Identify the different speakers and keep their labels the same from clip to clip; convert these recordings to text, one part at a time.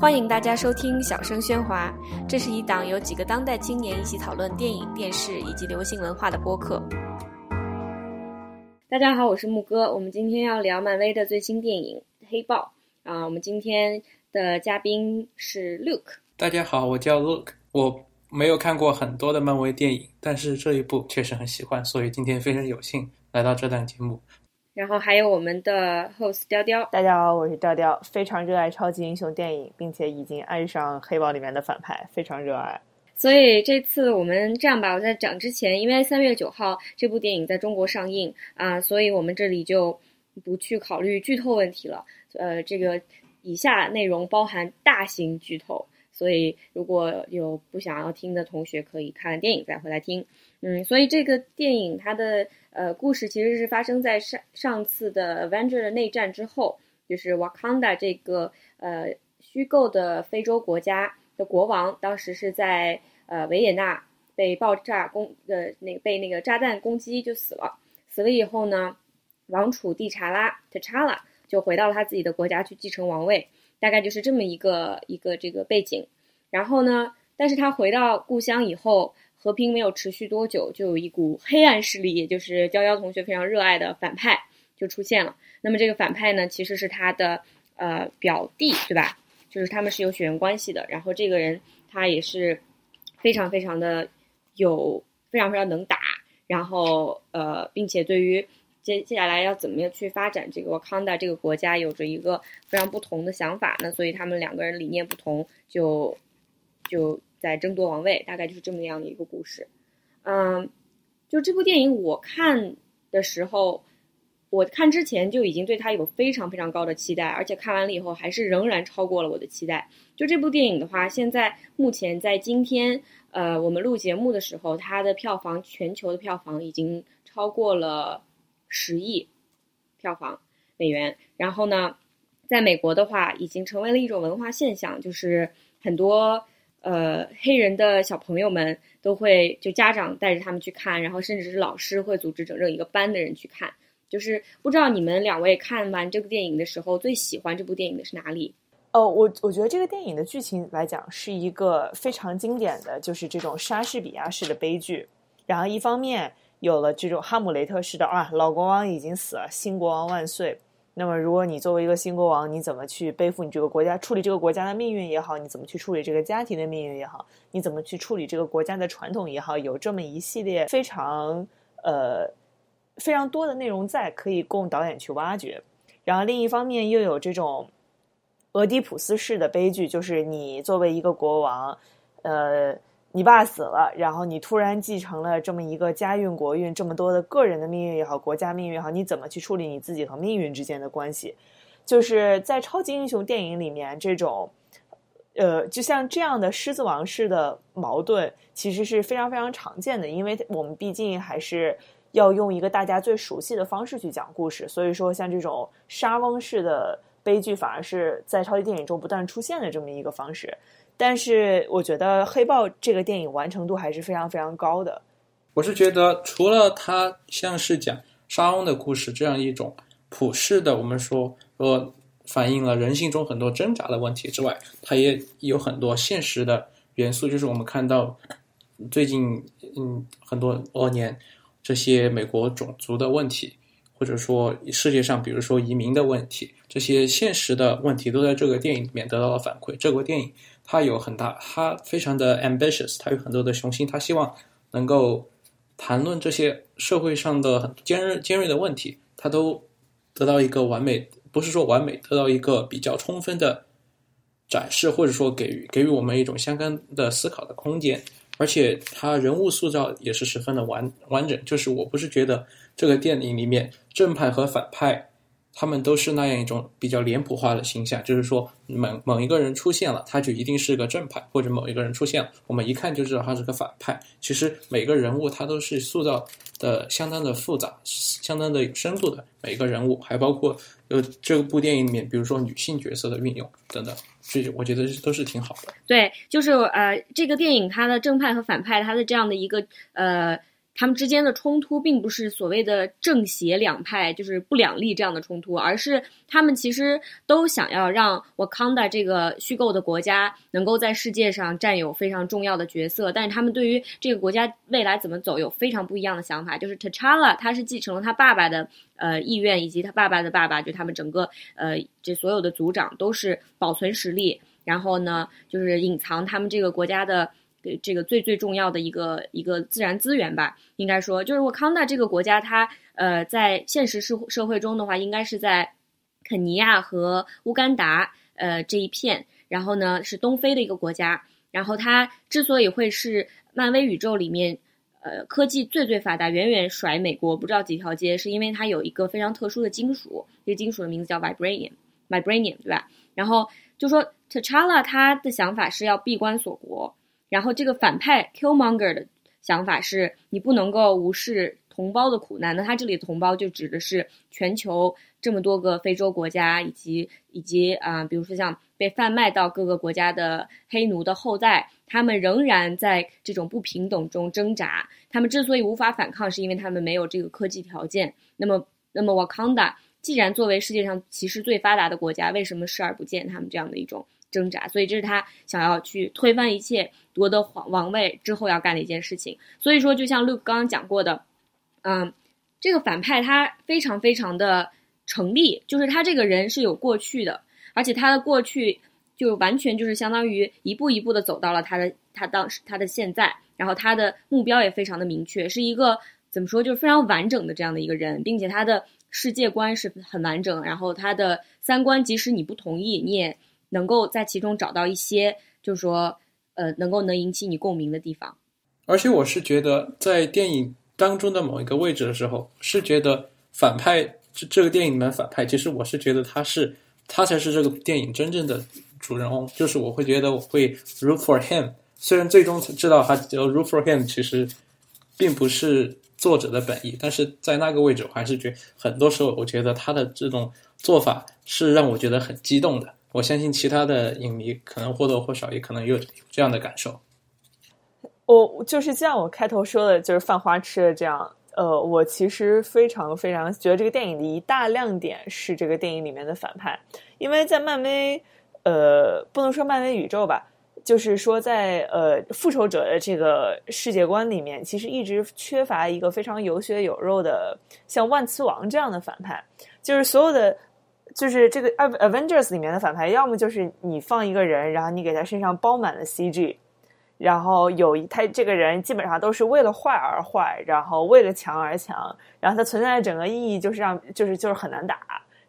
Speaker 1: 欢迎大家收听《小声喧哗》，这是一档由几个当代青年一起讨论电影、电视以及流行文化的播客。大家好，我是木哥，我们今天要聊漫威的最新电影《黑豹》啊。我们今天的嘉宾是 Luke。
Speaker 2: 大家好，我叫 Luke，我没有看过很多的漫威电影，但是这一部确实很喜欢，所以今天非常有幸来到这档节目。
Speaker 1: 然后还有我们的 host 雕雕，
Speaker 3: 大家好，我是雕雕，非常热爱超级英雄电影，并且已经爱上黑豹里面的反派，非常热爱。
Speaker 1: 所以这次我们这样吧，我在讲之前，因为三月九号这部电影在中国上映啊，所以我们这里就不去考虑剧透问题了。呃，这个以下内容包含大型剧透，所以如果有不想要听的同学，可以看完电影再回来听。嗯，所以这个电影它的。呃，故事其实是发生在上上次的 Avenger 的内战之后，就是 Wakanda 这个呃虚构的非洲国家的国王，当时是在呃维也纳被爆炸攻呃那被那个炸弹攻击就死了。死了以后呢，王储蒂查拉 T'Challa 就回到了他自己的国家去继承王位，大概就是这么一个一个这个背景。然后呢，但是他回到故乡以后。和平没有持续多久，就有一股黑暗势力，也就是娇娇同学非常热爱的反派就出现了。那么这个反派呢，其实是他的呃表弟，对吧？就是他们是有血缘关系的。然后这个人他也是非常非常的有非常非常能打，然后呃，并且对于接接下来要怎么样去发展这个 Wakanda 这个国家，有着一个非常不同的想法。那所以他们两个人理念不同，就就。在争夺王位，大概就是这么样的一个故事。嗯，就这部电影，我看的时候，我看之前就已经对它有非常非常高的期待，而且看完了以后，还是仍然超过了我的期待。就这部电影的话，现在目前在今天，呃，我们录节目的时候，它的票房全球的票房已经超过了十亿票房美元。然后呢，在美国的话，已经成为了一种文化现象，就是很多。呃，黑人的小朋友们都会就家长带着他们去看，然后甚至是老师会组织整整一个班的人去看。就是不知道你们两位看完这部电影的时候，最喜欢这部电影的是哪里？
Speaker 3: 哦，我我觉得这个电影的剧情来讲是一个非常经典的，就是这种莎士比亚式的悲剧。然后一方面有了这种哈姆雷特式的啊，老国王已经死了，新国王万岁。那么，如果你作为一个新国王，你怎么去背负你这个国家、处理这个国家的命运也好，你怎么去处理这个家庭的命运也好，你怎么去处理这个国家的传统也好，有这么一系列非常呃非常多的内容在，可以供导演去挖掘。然后另一方面又有这种俄狄浦斯式的悲剧，就是你作为一个国王，呃。你爸死了，然后你突然继承了这么一个家运国运，这么多的个人的命运也好，国家命运也好，你怎么去处理你自己和命运之间的关系？就是在超级英雄电影里面，这种，呃，就像这样的狮子王式的矛盾，其实是非常非常常见的，因为我们毕竟还是要用一个大家最熟悉的方式去讲故事，所以说像这种沙翁式的悲剧，反而是在超级电影中不断出现的这么一个方式。但是我觉得《黑豹》这个电影完成度还是非常非常高的。
Speaker 2: 我是觉得，除了它像是讲沙翁的故事这样一种普世的，我们说说反映了人性中很多挣扎的问题之外，它也有很多现实的元素。就是我们看到最近嗯很多多年这些美国种族的问题，或者说世界上比如说移民的问题，这些现实的问题都在这个电影里面得到了反馈。这部电影。他有很大，他非常的 ambitious，他有很多的雄心，他希望能够谈论这些社会上的很尖锐尖锐的问题，他都得到一个完美，不是说完美，得到一个比较充分的展示，或者说给予给予我们一种相干的思考的空间，而且他人物塑造也是十分的完完整，就是我不是觉得这个电影里面正派和反派。他们都是那样一种比较脸谱化的形象，就是说，某某一个人出现了，他就一定是个正派；或者某一个人出现了，我们一看就知道他是个反派。其实每个人物他都是塑造的相当的复杂，相当的有深度的每一个人物，还包括呃这部电影里面，比如说女性角色的运用等等，这我觉得都是挺好的。
Speaker 1: 对，就是呃这个电影它的正派和反派，它的这样的一个呃他们之间的冲突并不是所谓的正邪两派，就是不两立这样的冲突，而是他们其实都想要让 Wakanda 这个虚构的国家能够在世界上占有非常重要的角色。但是他们对于这个国家未来怎么走有非常不一样的想法。就是 T'Challa 他是继承了他爸爸的呃意愿，以及他爸爸的爸爸，就他们整个呃这所有的族长都是保存实力，然后呢就是隐藏他们这个国家的。给这个最最重要的一个一个自然资源吧，应该说就是沃康纳这个国家，它呃在现实社社会中的话，应该是在肯尼亚和乌干达呃这一片，然后呢是东非的一个国家，然后它之所以会是漫威宇宙里面呃科技最最发达，远远甩美国不知道几条街，是因为它有一个非常特殊的金属，这个金属的名字叫 vibranium，vibranium 对吧？然后就说 T'Challa 他的想法是要闭关锁国。然后这个反派 Killmonger 的想法是，你不能够无视同胞的苦难。那他这里的同胞就指的是全球这么多个非洲国家，以及以及啊，比如说像被贩卖到各个国家的黑奴的后代，他们仍然在这种不平等中挣扎。他们之所以无法反抗，是因为他们没有这个科技条件。那么，那么 Wakanda 既然作为世界上其实最发达的国家，为什么视而不见他们这样的一种？挣扎，所以这是他想要去推翻一切、夺得皇王位之后要干的一件事情。所以说，就像 Luke 刚刚讲过的，嗯，这个反派他非常非常的成立，就是他这个人是有过去的，而且他的过去就完全就是相当于一步一步的走到了他的他当时他的现在，然后他的目标也非常的明确，是一个怎么说就是非常完整的这样的一个人，并且他的世界观是很完整，然后他的三观即使你不同意，你也。能够在其中找到一些，就是说，呃，能够能引起你共鸣的地方。
Speaker 2: 而且我是觉得，在电影当中的某一个位置的时候，是觉得反派这这个电影里面反派，其实我是觉得他是他才是这个电影真正的主人翁。就是我会觉得我会 root for him，虽然最终知道他叫 root for him，其实并不是作者的本意，但是在那个位置，我还是觉很多时候，我觉得他的这种做法是让我觉得很激动的。我相信其他的影迷可能或多或少也可能有这样的感受。
Speaker 3: 我就是像我开头说的，就是犯花痴的这样。呃，我其实非常非常觉得这个电影的一大亮点是这个电影里面的反派，因为在漫威，呃，不能说漫威宇宙吧，就是说在呃复仇者的这个世界观里面，其实一直缺乏一个非常有血有肉的像万磁王这样的反派，就是所有的。就是这个《Avengers》里面的反派，要么就是你放一个人，然后你给他身上包满了 CG，然后有一他这个人基本上都是为了坏而坏，然后为了强而强，然后他存在的整个意义就是让就是就是很难打。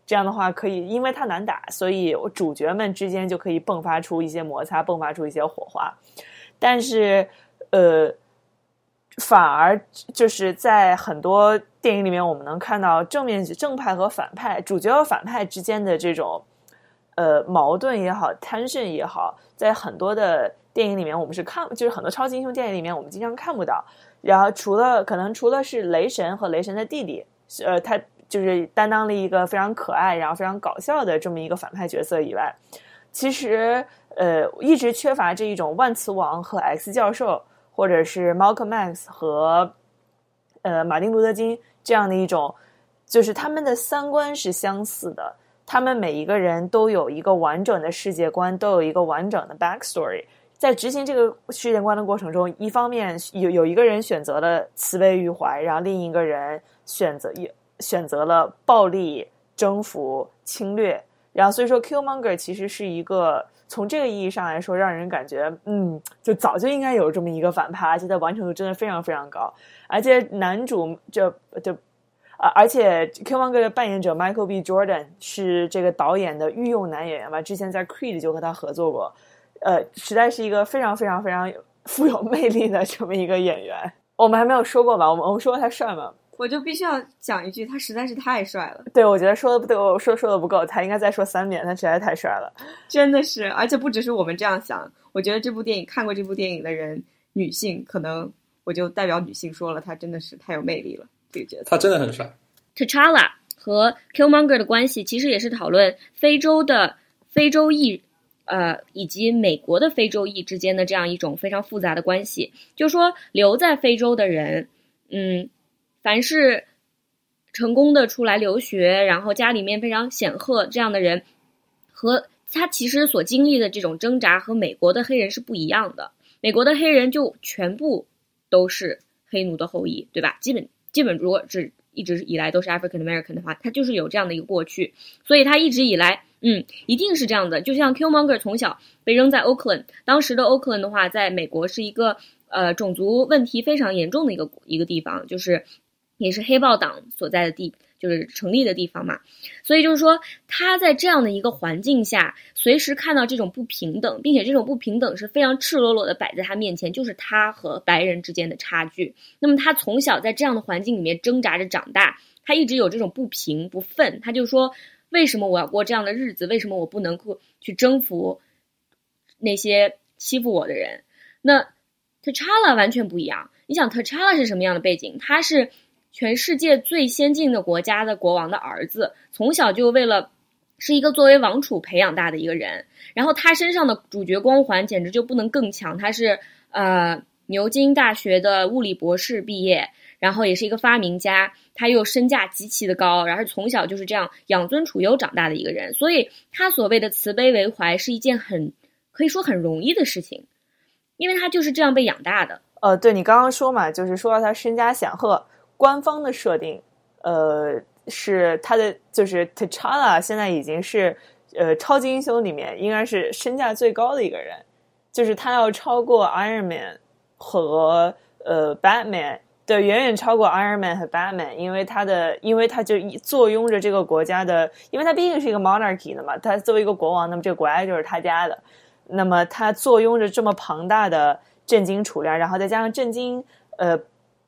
Speaker 3: 这样的话可以，因为他难打，所以主角们之间就可以迸发出一些摩擦，迸发出一些火花。但是，呃。反而就是在很多电影里面，我们能看到正面正派和反派、主角和反派之间的这种呃矛盾也好、tension 也好，在很多的电影里面，我们是看，就是很多超级英雄电影里面，我们经常看不到。然后除了可能除了是雷神和雷神的弟弟，呃，他就是担当了一个非常可爱、然后非常搞笑的这么一个反派角色以外，其实呃一直缺乏这一种万磁王和 X 教授。或者是 Malcolm X 和呃马丁路德金这样的一种，就是他们的三观是相似的，他们每一个人都有一个完整的世界观，都有一个完整的 backstory。在执行这个世界观的过程中，一方面有有一个人选择了慈悲于怀，然后另一个人选择也选择了暴力征服侵略，然后所以说 Killmonger 其实是一个。从这个意义上来说，让人感觉，嗯，就早就应该有这么一个反派，而且他完成度真的非常非常高。而且男主就就啊，而且 Killmonger 的扮演者 Michael B. Jordan 是这个导演的御用男演员吧？之前在 Creed 就和他合作过，呃，实在是一个非常非常非常富有魅力的这么一个演员。我们还没有说过吧？我们我们说过他帅吗？
Speaker 1: 我就必须要讲一句，他实在是太帅了。
Speaker 3: 对，我觉得说的不对，我说说的不够，他应该再说三遍，他实在太帅了，
Speaker 1: 真的是。而且不只是我们这样想，我觉得这部电影看过这部电影的人，女性可能我就代表女性说了，他真的是太有魅力了，这个角色。
Speaker 2: 他真的很帅。
Speaker 1: T'Challa 和 Killmonger 的关系，其实也是讨论非洲的非洲裔，呃，以及美国的非洲裔之间的这样一种非常复杂的关系。就说留在非洲的人。嗯，凡是成功的出来留学，然后家里面非常显赫这样的人，和他其实所经历的这种挣扎和美国的黑人是不一样的。美国的黑人就全部都是黑奴的后裔，对吧？基本基本如果只一直以来都是 African American 的话，他就是有这样的一个过去，所以他一直以来，嗯，一定是这样的。就像 Killmonger 从小被扔在 Oakland，当时的 Oakland 的话，在美国是一个呃种族问题非常严重的一个一个地方，就是也是黑豹党所在的地。就是成立的地方嘛，所以就是说他在这样的一个环境下，随时看到这种不平等，并且这种不平等是非常赤裸裸的摆在他面前，就是他和白人之间的差距。那么他从小在这样的环境里面挣扎着长大，他一直有这种不平不忿，他就说：为什么我要过这样的日子？为什么我不能够去征服那些欺负我的人？那 T'Challa 完全不一样。你想 T'Challa 是什么样的背景？他是。全世界最先进的国家的国王的儿子，从小就为了是一个作为王储培养大的一个人。然后他身上的主角光环简直就不能更强。他是呃牛津大学的物理博士毕业，然后也是一个发明家。他又身价极其的高，然后从小就是这样养尊处优长大的一个人。所以他所谓的慈悲为怀是一件很可以说很容易的事情，因为他就是这样被养大的。
Speaker 3: 呃，对你刚刚说嘛，就是说到他身家显赫。官方的设定，呃，是他的就是 T'Challa 现在已经是呃超级英雄里面应该是身价最高的一个人，就是他要超过 Iron Man 和呃 Batman，对，远远超过 Iron Man 和 Batman，因为他的因为他就坐拥着这个国家的，因为他毕竟是一个 monarchy 的嘛，他作为一个国王，那么这个国家就是他家的，那么他坐拥着这么庞大的震惊储量，然后再加上震惊，呃。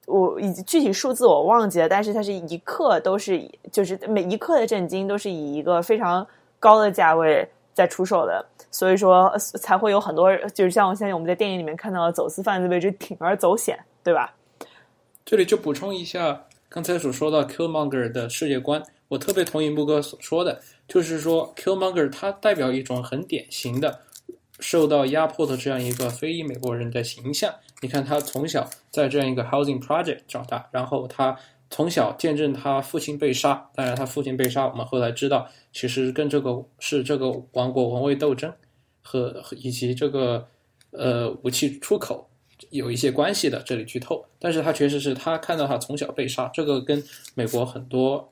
Speaker 3: 我以及具体数字我忘记了，但是它是一克都是，就是每一克的震惊都是以一个非常高的价位在出售的，所以说才会有很多，就是像我现在我们在电影里面看到的走私贩子为之铤而走险，对吧？
Speaker 2: 这里就补充一下刚才所说到 Killmonger 的世界观，我特别同意木哥所说的，就是说 Killmonger 他代表一种很典型的受到压迫的这样一个非裔美国人的形象。你看他从小在这样一个 housing project 长大，然后他从小见证他父亲被杀。当然，他父亲被杀，我们后来知道，其实跟这个是这个王国王位斗争和以及这个呃武器出口有一些关系的。这里剧透，但是他确实是他看到他从小被杀，这个跟美国很多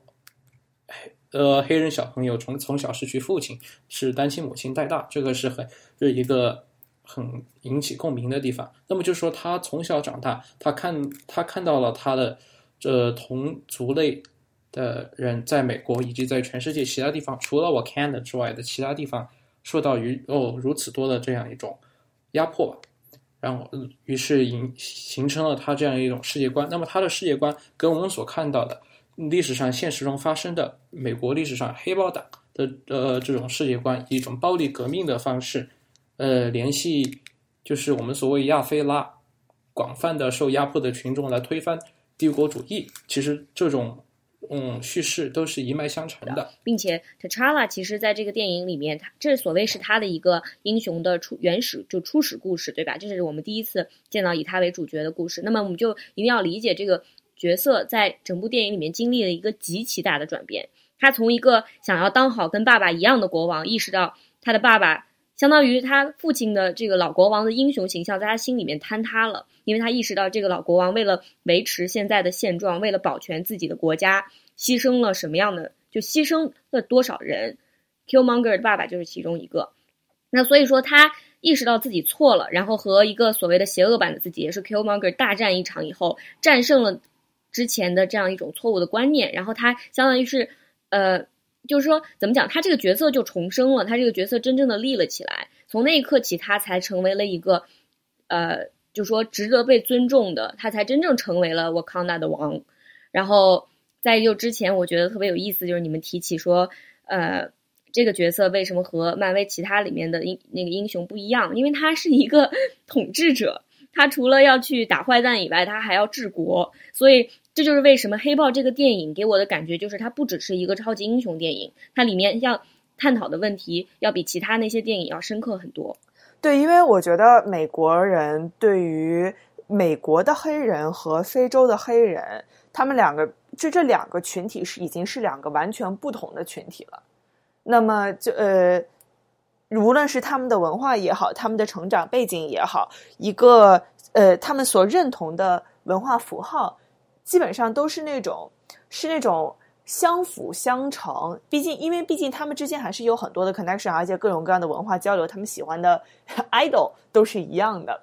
Speaker 2: 黑呃黑人小朋友从从小失去父亲，是单亲母亲带大，这个是很是一个。很引起共鸣的地方。那么就是说，他从小长大，他看他看到了他的这同族类的人在美国以及在全世界其他地方，除了我 Canada 之外的其他地方，受到于哦如此多的这样一种压迫吧，然后于是形形成了他这样一种世界观。那么他的世界观跟我们所看到的历史上现实中发生的美国历史上黑豹党的呃这种世界观，一种暴力革命的方式。呃，联系就是我们所谓亚非拉广泛的受压迫的群众来推翻帝国主义，其实这种嗯叙事都是一脉相承的，
Speaker 1: 并且 T'Challa 其实在这个电影里面，他这所谓是他的一个英雄的初原始就初始故事，对吧？这是我们第一次见到以他为主角的故事。那么我们就一定要理解这个角色在整部电影里面经历了一个极其大的转变，他从一个想要当好跟爸爸一样的国王，意识到他的爸爸。相当于他父亲的这个老国王的英雄形象，在他心里面坍塌了，因为他意识到这个老国王为了维持现在的现状，为了保全自己的国家，牺牲了什么样的，就牺牲了多少人。Killmonger 的爸爸就是其中一个。那所以说，他意识到自己错了，然后和一个所谓的邪恶版的自己，也是 Killmonger 大战一场以后，战胜了之前的这样一种错误的观念，然后他相当于是，呃。就是说，怎么讲？他这个角色就重生了，他这个角色真正的立了起来。从那一刻起，他才成为了一个，呃，就说值得被尊重的，他才真正成为了瓦康纳的王。然后在就之前，我觉得特别有意思，就是你们提起说，呃，这个角色为什么和漫威其他里面的英那个英雄不一样？因为他是一个 统治者，他除了要去打坏蛋以外，他还要治国，所以。这就是为什么《黑豹》这个电影给我的感觉就是，它不只是一个超级英雄电影，它里面要探讨的问题要比其他那些电影要深刻很多。
Speaker 3: 对，因为我觉得美国人对于美国的黑人和非洲的黑人，他们两个这这两个群体是已经是两个完全不同的群体了。那么就呃，无论是他们的文化也好，他们的成长背景也好，一个呃，他们所认同的文化符号，基本上都是那种是那种。相辅相成，毕竟因为毕竟他们之间还是有很多的 connection，而且各种各样的文化交流，他们喜欢的 idol 都是一样的。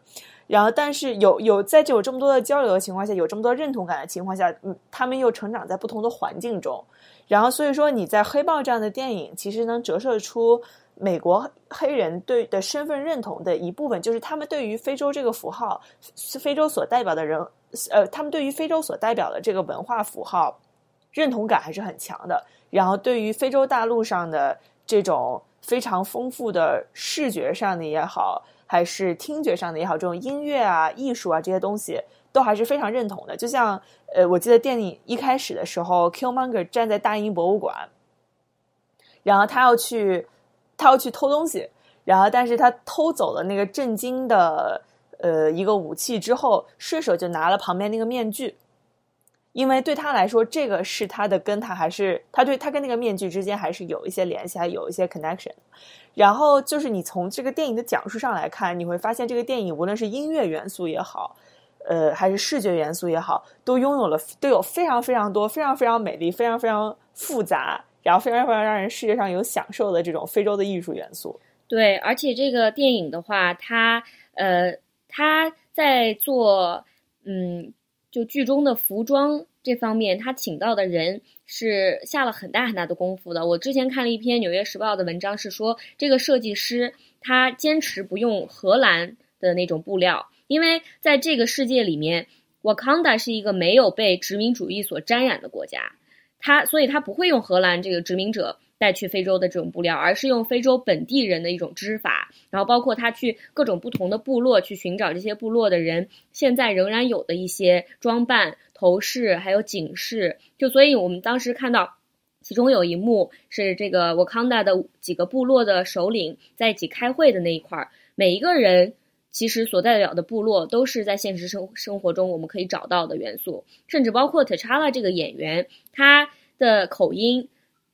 Speaker 3: 然后，但是有有在这有这么多的交流的情况下，有这么多认同感的情况下，嗯，他们又成长在不同的环境中。然后，所以说你在《黑豹》这样的电影，其实能折射出美国黑人对的身份认同的一部分，就是他们对于非洲这个符号，非洲所代表的人，呃，他们对于非洲所代表的这个文化符号。认同感还是很强的。然后，对于非洲大陆上的这种非常丰富的视觉上的也好，还是听觉上的也好，这种音乐啊、艺术啊这些东西，都还是非常认同的。就像，呃，我记得电影一开始的时候，Killmonger 站在大英博物馆，然后他要去，他要去偷东西，然后但是他偷走了那个震惊的呃一个武器之后，顺手就拿了旁边那个面具。因为对他来说，这个是他的跟他还是他对他跟那个面具之间还是有一些联系，还有一些 connection。然后就是你从这个电影的讲述上来看，你会发现这个电影无论是音乐元素也好，呃，还是视觉元素也好，都拥有了都有非常非常多、非常非常美丽、非常非常复杂，然后非常非常让人视觉上有享受的这种非洲的艺术元素。
Speaker 1: 对，而且这个电影的话，它呃，他在做嗯。就剧中的服装这方面，他请到的人是下了很大很大的功夫的。我之前看了一篇《纽约时报》的文章，是说这个设计师他坚持不用荷兰的那种布料，因为在这个世界里面，Wakanda 是一个没有被殖民主义所沾染的国家，他所以他不会用荷兰这个殖民者。带去非洲的这种布料，而是用非洲本地人的一种织法，然后包括他去各种不同的部落去寻找这些部落的人现在仍然有的一些装扮、头饰还有警示。就所以我们当时看到，其中有一幕是这个沃康达的几个部落的首领在一起开会的那一块儿，每一个人其实所代表的部落都是在现实生生活中我们可以找到的元素，甚至包括 T'Challa 这个演员他的口音。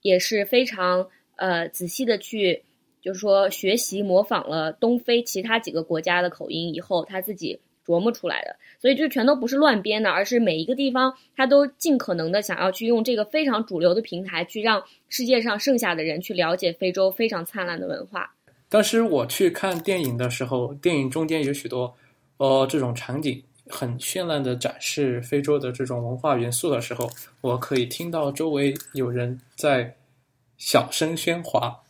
Speaker 1: 也是非常呃仔细的去，就是说学习模仿了东非其他几个国家的口音以后，他自己琢磨出来的。所以就全都不是乱编的，而是每一个地方他都尽可能的想要去用这个非常主流的平台，去让世界上剩下的人去了解非洲非常灿烂的文化。
Speaker 2: 当时我去看电影的时候，电影中间有许多呃这种场景。很绚烂的展示非洲的这种文化元素的时候，我可以听到周围有人在小声喧哗。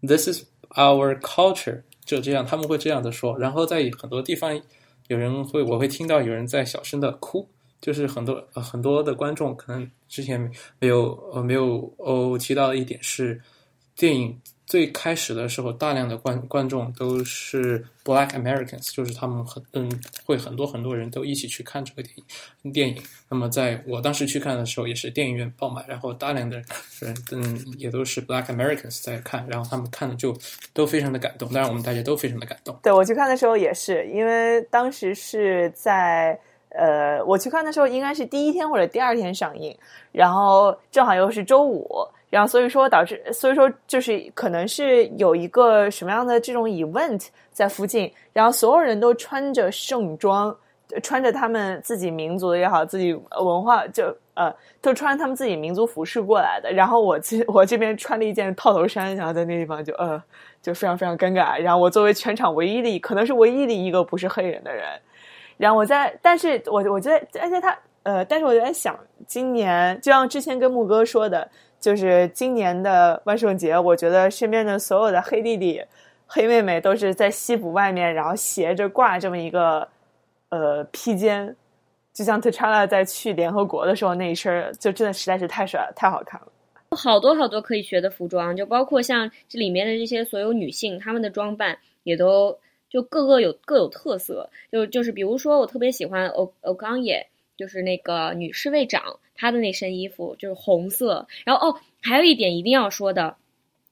Speaker 2: This is our culture，就这样他们会这样的说。然后在很多地方，有人会我会听到有人在小声的哭，就是很多很多的观众可能之前没有呃没有哦提到的一点是电影。最开始的时候，大量的观观众都是 Black Americans，就是他们很嗯会很多很多人都一起去看这个电影电影。那么在我当时去看的时候，也是电影院爆满，然后大量的人嗯也都是 Black Americans 在看，然后他们看的就都非常的感动。当然，我们大家都非常的感动。
Speaker 3: 对我去看的时候也是，因为当时是在呃我去看的时候应该是第一天或者第二天上映，然后正好又是周五。然后所以说导致，所以说就是可能是有一个什么样的这种 event 在附近，然后所有人都穿着盛装，穿着他们自己民族也好，自己文化就呃都穿他们自己民族服饰过来的。然后我这我这边穿了一件套头衫，然后在那地方就呃就非常非常尴尬。然后我作为全场唯一的可能是唯一的一个不是黑人的人，然后我在，但是我我觉得而且他呃，但是我在想，今年就像之前跟木哥说的。就是今年的万圣节，我觉得身边的所有的黑弟弟、黑妹妹都是在西服外面，然后斜着挂这么一个呃披肩，就像 T'Challa 在去联合国的时候那一身，就真的实在是太帅了，太好看了。
Speaker 1: 好多好多可以学的服装，就包括像这里面的这些所有女性，她们的装扮也都就各个有各有特色。就就是比如说，我特别喜欢欧欧冈野，就是那个女侍卫长。她的那身衣服就是红色，然后哦，还有一点一定要说的，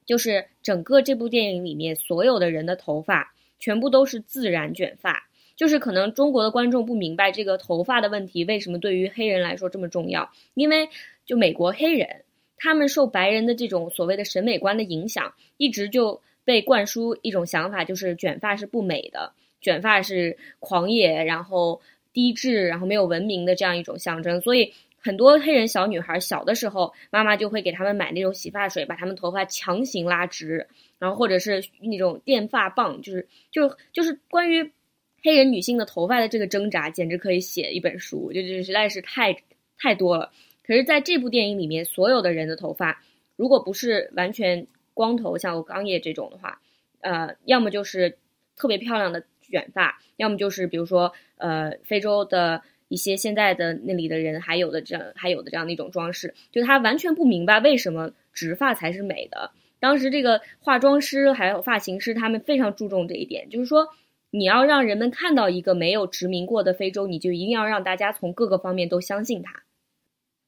Speaker 1: 就是整个这部电影里面所有的人的头发全部都是自然卷发，就是可能中国的观众不明白这个头发的问题为什么对于黑人来说这么重要，因为就美国黑人，他们受白人的这种所谓的审美观的影响，一直就被灌输一种想法，就是卷发是不美的，卷发是狂野，然后低智，然后没有文明的这样一种象征，所以。很多黑人小女孩小的时候，妈妈就会给他们买那种洗发水，把他们头发强行拉直，然后或者是那种电发棒，就是就就是关于黑人女性的头发的这个挣扎，简直可以写一本书，就就实在是太太多了。可是，在这部电影里面，所有的人的头发，如果不是完全光头，像我刚叶这种的话，呃，要么就是特别漂亮的卷发，要么就是比如说呃，非洲的。一些现在的那里的人还有的这样还有的这样的一种装饰，就他完全不明白为什么直发才是美的。当时这个化妆师还有发型师他们非常注重这一点，就是说你要让人们看到一个没有殖民过的非洲，你就一定要让大家从各个方面都相信他。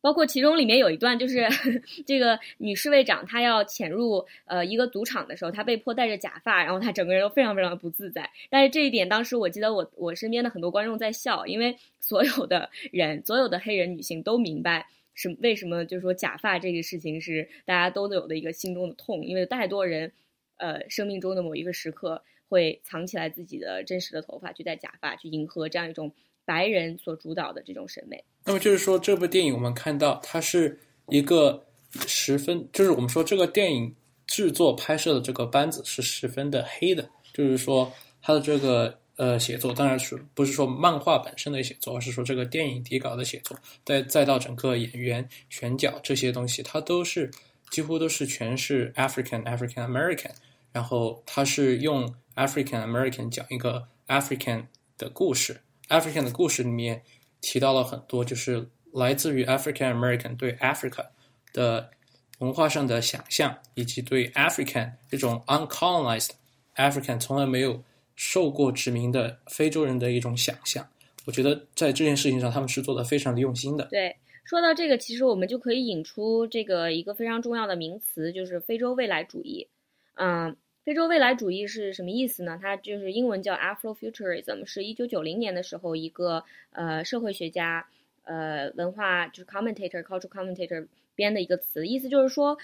Speaker 1: 包括其中里面有一段，就是 这个女侍卫长她要潜入呃一个赌场的时候，她被迫戴着假发，然后她整个人都非常非常的不自在。但是这一点当时我记得我我身边的很多观众在笑，因为所有的人所有的黑人女性都明白是为什么就是说假发这个事情是大家都有的一个心中的痛，因为太多人呃生命中的某一个时刻会藏起来自己的真实的头发去戴假发去迎合这样一种。白人所主导的这种审美，
Speaker 2: 那么就是说，这部电影我们看到它是一个十分，就是我们说这个电影制作拍摄的这个班子是十分的黑的，就是说它的这个呃写作，当然是不是说漫画本身的写作，而是说这个电影底稿的写作，再再到整个演员选角这些东西，它都是几乎都是全是 African African American，然后它是用 African American 讲一个 African 的故事。African 的故事里面提到了很多，就是来自于 African American 对 Africa 的文化上的想象，以及对 African 这种 uncolonized African 从来没有受过殖民的非洲人的一种想象。我觉得在这件事情上，他们是做的非常的用心的。
Speaker 1: 对，说到这个，其实我们就可以引出这个一个非常重要的名词，就是非洲未来主义。嗯。非洲未来主义是什么意思呢？它就是英文叫 Afrofuturism，是一九九零年的时候一个呃社会学家呃文化就是 commentator cultural commentator 编的一个词，意思就是说，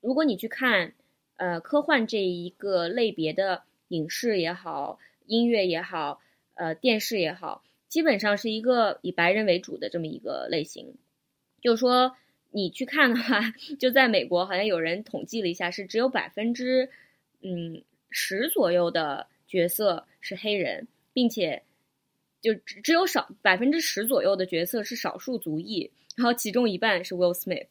Speaker 1: 如果你去看呃科幻这一个类别的影视也好，音乐也好，呃电视也好，基本上是一个以白人为主的这么一个类型。就是说你去看的话，就在美国好像有人统计了一下，是只有百分之。嗯，十左右的角色是黑人，并且就只只有少百分之十左右的角色是少数族裔，然后其中一半是 Will Smith，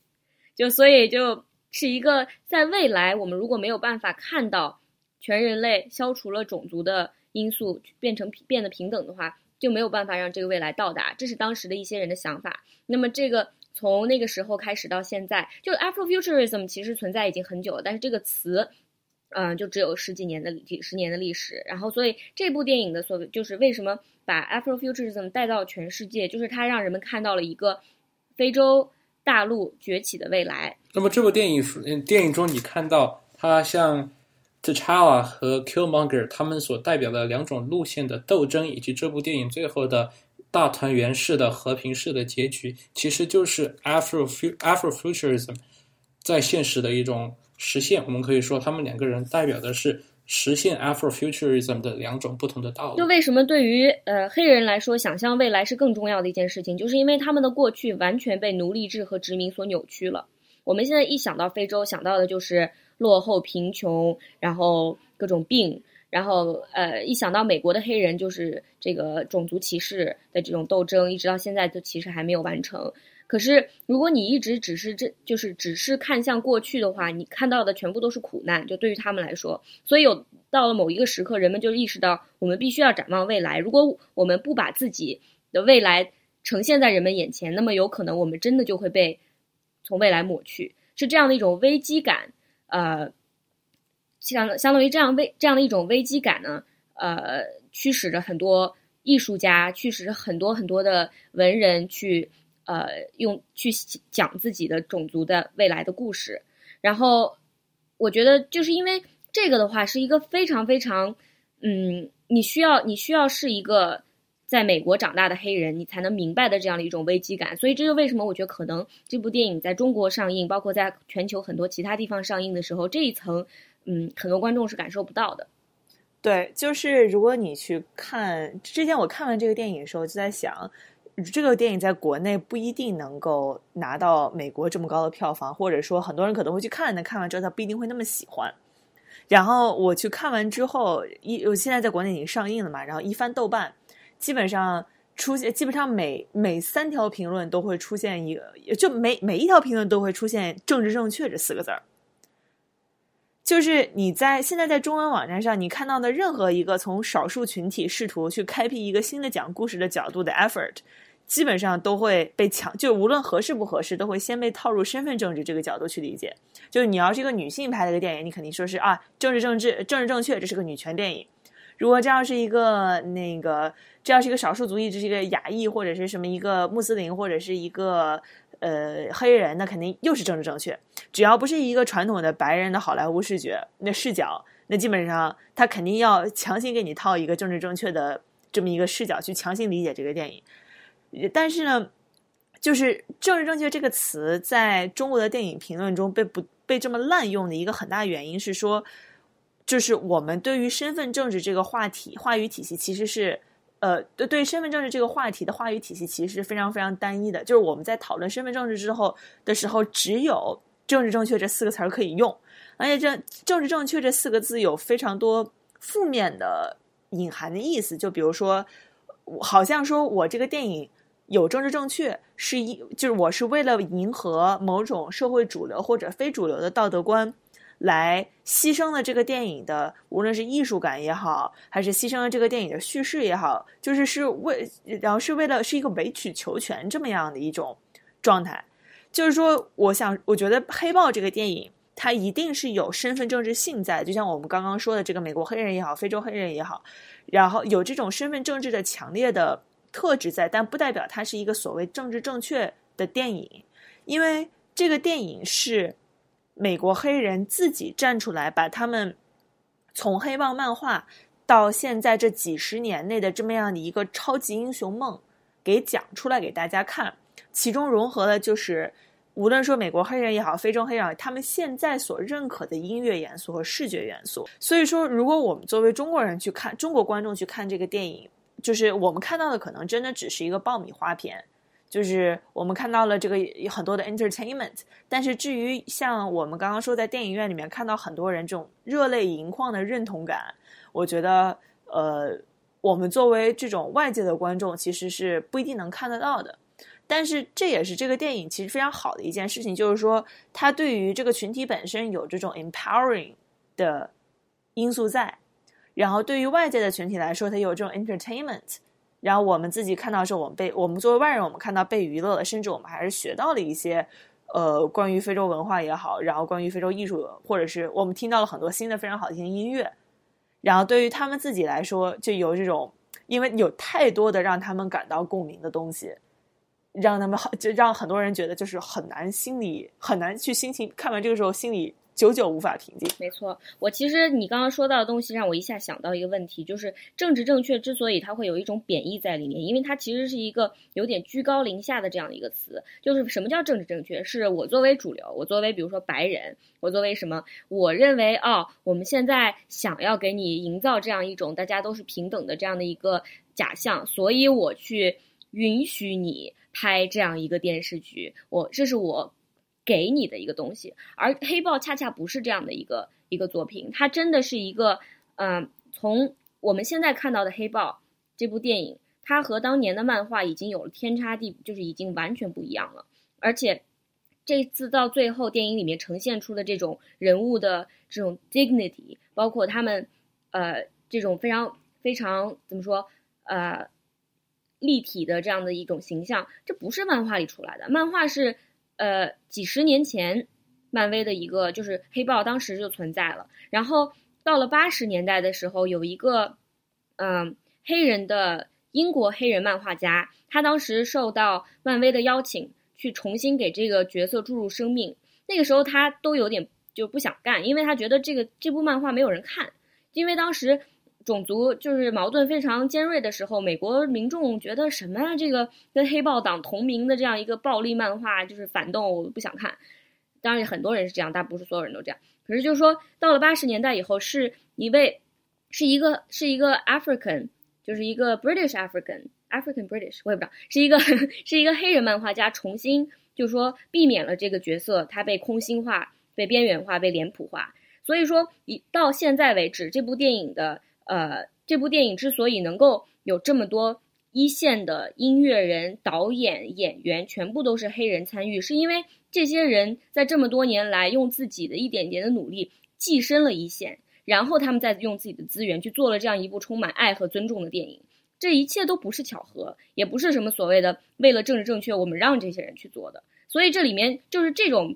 Speaker 1: 就所以就是一个在未来我们如果没有办法看到全人类消除了种族的因素变成变得平等的话，就没有办法让这个未来到达。这是当时的一些人的想法。那么这个从那个时候开始到现在，就 Afrofuturism 其实存在已经很久了，但是这个词。嗯，就只有十几年的几十年的历史，然后所以这部电影的所谓就是为什么把 Afrofuturism 带到全世界，就是它让人们看到了一个非洲大陆崛起的未来。
Speaker 2: 那么这部电影，电影中你看到它像 T'Challa 和 Killmonger 他们所代表的两种路线的斗争，以及这部电影最后的大团圆式的和平式的结局，其实就是 Afro Afrofuturism 在现实的一种。实现，我们可以说他们两个人代表的是实现 Afrofuturism 的两种不同的道路。
Speaker 1: 就为什么对于呃黑人来说，想象未来是更重要的一件事情，就是因为他们的过去完全被奴隶制和殖民所扭曲了。我们现在一想到非洲，想到的就是落后、贫穷，然后各种病，然后呃一想到美国的黑人，就是这个种族歧视的这种斗争，一直到现在都其实还没有完成。可是，如果你一直只是这就是只是看向过去的话，你看到的全部都是苦难。就对于他们来说，所以有到了某一个时刻，人们就意识到，我们必须要展望未来。如果我们不把自己的未来呈现在人们眼前，那么有可能我们真的就会被从未来抹去。是这样的一种危机感，呃，相相当于这样危这样的一种危机感呢，呃，驱使着很多艺术家，驱使着很多很多的文人去。呃，用去讲自己的种族的未来的故事，然后我觉得就是因为这个的话是一个非常非常嗯，你需要你需要是一个在美国长大的黑人，你才能明白的这样的一种危机感。所以这就为什么我觉得可能这部电影在中国上映，包括在全球很多其他地方上映的时候，这一层，嗯，很多观众是感受不到的。
Speaker 3: 对，就是如果你去看之前我看完这个电影的时候，就在想，这个电影在国内不一定能够拿到美国这么高的票房，或者说很多人可能会去看，但看完之后他不一定会那么喜欢。然后我去看完之后，一我现在在国内已经上映了嘛，然后一翻豆瓣，基本上出现，基本上每每三条评论都会出现一个，就每每一条评论都会出现“政治正确”这四个字儿。就是你在现在在中文网站上，你看到的任何一个从少数群体试图去开辟一个新的讲故事的角度的 effort，基本上都会被抢，就无论合适不合适，都会先被套入身份政治这个角度去理解。就是你要是一个女性拍的一个电影，你肯定说是啊，政治政治政治正确，这是个女权电影。如果这要是一个那个，这要是一个少数族裔，这是一个亚裔或者是什么一个穆斯林或者是一个。呃，黑人那肯定又是政治正确，只要不是一个传统的白人的好莱坞视觉那视角，那基本上他肯定要强行给你套一个政治正确的这么一个视角去强行理解这个电影。但是呢，就是政治正确这个词在中国的电影评论中被不被这么滥用的一个很大原因是说，就是我们对于身份政治这个话题话语体系其实是。呃，对对，身份政治这个话题的话语体系其实是非常非常单一的。就是我们在讨论身份政治之后的时候，只有“政治正确”这四个词儿可以用，而且这“政治正确”这四个字有非常多负面的隐含的意思。就比如说，好像说我这个电影有政治正确，是一就是我是为了迎合某种社会主流或者非主流的道德观。来牺牲了这个电影的，无论是艺术感也好，还是牺牲了这个电影的叙事也好，就是是为，然后是为了是一个委曲求全这么样的一种状态。就是说，我想，我觉得《黑豹》这个电影，它一定是有身份政治性在，就像我们刚刚说的这个美国黑人也好，非洲黑人也好，然后有这种身份政治的强烈的特质在，但不代表它是一个所谓政治正确的电影，因为这个电影是。美国黑人自己站出来，把他们从黑豹漫画到现在这几十年内的这么样的一个超级英雄梦给讲出来给大家看，其中融合的就是无论说美国黑人也好，非洲黑人也好，他们现在所认可的音乐元素和视觉元素。所以说，如果我们作为中国人去看，中国观众去看这个电影，就是我们看到的可能真的只是一个爆米花片。就是我们看到了这个很多的 entertainment，但是至于像我们刚刚说在电影院里面看到很多人这种热泪盈眶的认同感，我觉得呃，我们作为这种外界的观众其实是不一定能看得到的。但是这也是这个电影其实非常好的一件事情，就是说它对于这个群体本身有这种 empowering 的因素在，然后对于外界的群体来说，它有这种 entertainment。然后我们自己看到的时候，我们被我们作为外人，我们看到被娱乐了，甚至我们还是学到了一些，呃，关于非洲文化也好，然后关于非洲艺术，或者是我们听到了很多新的非常好听的音乐。然后对于他们自己来说，就有这种，因为有太多的让他们感到共鸣的东西，让他们好就让很多人觉得就是很难心里很难去心情看完这个时候心里。久久无法平静。
Speaker 1: 没错，我其实你刚刚说到的东西让我一下想到一个问题，就是政治正确之所以它会有一种贬义在里面，因为它其实是一个有点居高临下的这样的一个词。就是什么叫政治正确？是我作为主流，我作为比如说白人，我作为什么？我认为哦，我们现在想要给你营造这样一种大家都是平等的这样的一个假象，所以我去允许你拍这样一个电视剧。我这是我。给你的一个东西，而黑豹恰恰不是这样的一个一个作品，它真的是一个，嗯，从我们现在看到的黑豹这部电影，它和当年的漫画已经有了天差地，就是已经完全不一样了。而且这次到最后，电影里面呈现出的这种人物的这种 dignity，包括他们，呃，这种非常非常怎么说，呃，立体的这样的一种形象，这不是漫画里出来的，漫画是。呃，几十年前，漫威的一个就是黑豹，当时就存在了。然后到了八十年代的时候，有一个嗯黑人的英国黑人漫画家，他当时受到漫威的邀请，去重新给这个角色注入生命。那个时候他都有点就不想干，因为他觉得这个这部漫画没有人看，因为当时种族就是矛盾非常尖锐的时候，美国民众觉得什么啊这个跟黑豹党同名的这样一个暴力漫画就是反动，我不想看。当然很多人是这样，但不是所有人都这样。可是就是说，到了八十年代以后，是一位是一个是一个 African，就是一个 British African African British，我也不知道，是一个是一个黑人漫画家重新就是说避免了这个角色他被空心化、被边缘化、被脸谱化。所以说，一到现在为止，这部电影的。呃，这部电影之所以能够有这么多一线的音乐人、导演、演员，全部都是黑人参与，是因为这些人在这么多年来用自己的一点点的努力跻身了一线，然后他们再用自己的资源去做了这样一部充满爱和尊重的电影。这一切都不是巧合，也不是什么所谓的为了政治正确，我们让这些人去做的。所以这里面就是这种，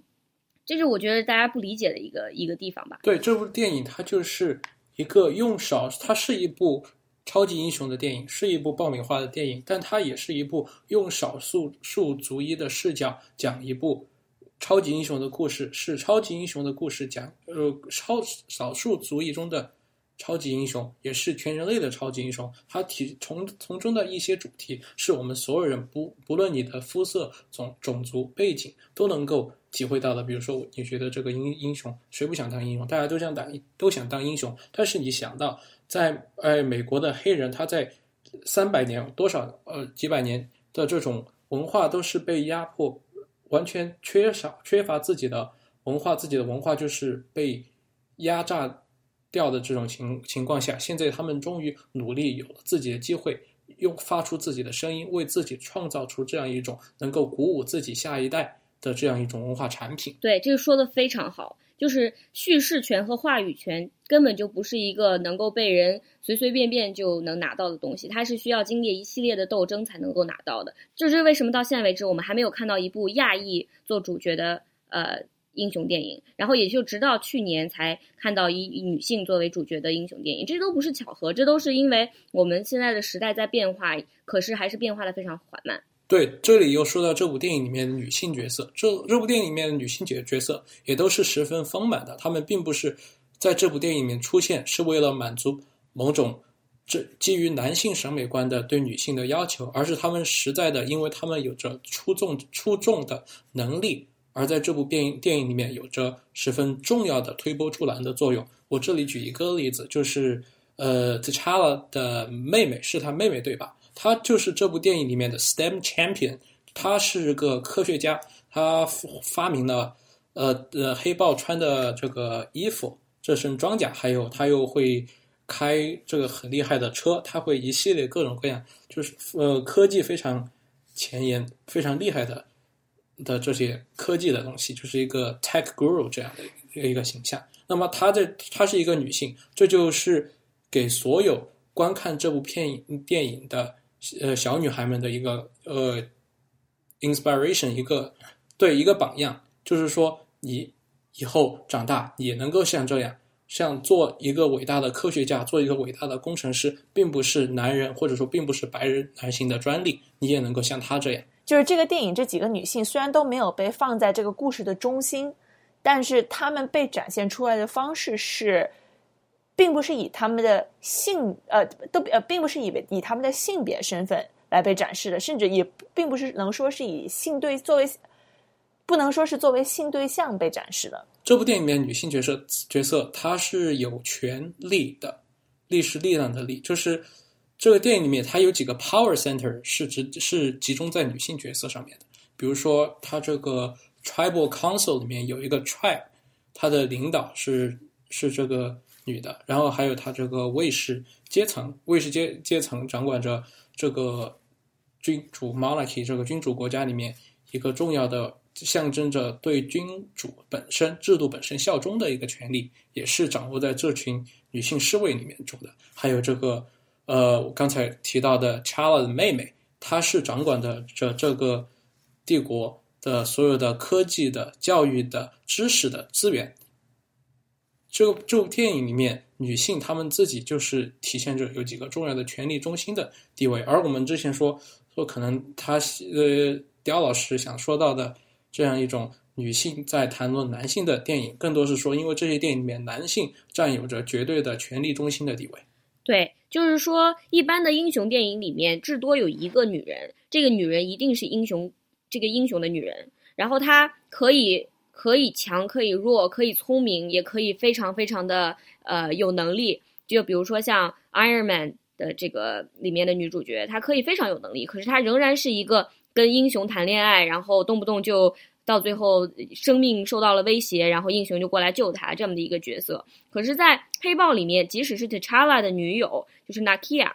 Speaker 1: 这是我觉得大家不理解的一个一个地方吧。
Speaker 2: 对，这部电影它就是。一个用少，它是一部超级英雄的电影，是一部爆米花的电影，但它也是一部用少数数族裔的视角讲一部超级英雄的故事，是超级英雄的故事讲呃超少数族裔中的超级英雄，也是全人类的超级英雄。它提从从中的一些主题，是我们所有人不不论你的肤色、种种族背景都能够。体会到的，比如说，你觉得这个英英雄，谁不想当英雄？大家都想当，都想当英雄。但是你想到，在呃美国的黑人，他在三百年多少呃几百年的这种文化都是被压迫，完全缺少缺乏自己的文化，自己的文化就是被压榨掉的这种情情况下，现在他们终于努力有了自己的机会，用发出自己的声音，为自己创造出这样一种能够鼓舞自己下一代。的这样一种文化产品，
Speaker 1: 对这个说的非常好，就是叙事权和话语权根本就不是一个能够被人随随便便就能拿到的东西，它是需要经历一系列的斗争才能够拿到的。这是为什么到现在为止我们还没有看到一部亚裔做主角的呃英雄电影，然后也就直到去年才看到以女性作为主角的英雄电影，这都不是巧合，这都是因为我们现在的时代在变化，可是还是变化的非常缓慢。
Speaker 2: 对，这里又说到这部电影里面的女性角色，这这部电影里面的女性角角色也都是十分丰满的。她们并不是在这部电影里面出现是为了满足某种这基于男性审美观的对女性的要求，而是她们实在的，因为她们有着出众出众的能力，而在这部电影电影里面有着十分重要的推波助澜的作用。我这里举一个例子，就是呃，T'Challa 的妹妹是她妹妹对吧？他就是这部电影里面的 STEM champion，他是个科学家，他发明了呃呃黑豹穿的这个衣服，这身装甲，还有他又会开这个很厉害的车，他会一系列各种各样，就是呃科技非常前沿、非常厉害的的这些科技的东西，就是一个 tech guru 这样的一个形象。那么她这她是一个女性，这就是给所有观看这部片影电影的。呃，小女孩们的一个呃，inspiration，一个对一个榜样，就是说，你以后长大也能够像这样，像做一个伟大的科学家，做一个伟大的工程师，并不是男人或者说并不是白人男性的专利，你也能够像他这样。
Speaker 3: 就是这个电影这几个女性虽然都没有被放在这个故事的中心，但是她们被展现出来的方式是。并不是以她们的性呃都呃，并不是以以她们的性别身份来被展示的，甚至也并不是能说是以性对作为，不能说是作为性对象被展示的。
Speaker 2: 这部电影里面女性角色角色，她是有权力的，力是力量的力，就是这个电影里面它有几个 power center 是指是集中在女性角色上面的。比如说，它这个 tribal council 里面有一个 tribe，它的领导是是这个。女的，然后还有她这个卫士阶层，卫士阶阶层掌管着这个君主 monarchy 这个君主国家里面一个重要的象征着对君主本身制度本身效忠的一个权利，也是掌握在这群女性侍卫里面中的。还有这个呃，我刚才提到的 Chala 的妹妹，她是掌管的这这个帝国的所有的科技的、教育的、知识的资源。这这部电影里面，女性她们自己就是体现着有几个重要的权力中心的地位，而我们之前说说可能他呃刁老师想说到的这样一种女性在谈论男性的电影，更多是说因为这些电影里面男性占有着绝对的权力中心的地位。
Speaker 1: 对，就是说，一般的英雄电影里面至多有一个女人，这个女人一定是英雄，这个英雄的女人，然后她可以可以强，可以弱，可以聪明，也可以非常非常的呃有能力。就比如说像 Iron Man 的这个里面的女主角，她可以非常有能力，可是她仍然是一个跟英雄谈恋爱，然后动不动就。到最后，生命受到了威胁，然后英雄就过来救他，这么的一个角色。可是，在黑豹里面，即使是 T'Challa 的女友，就是 Nakia，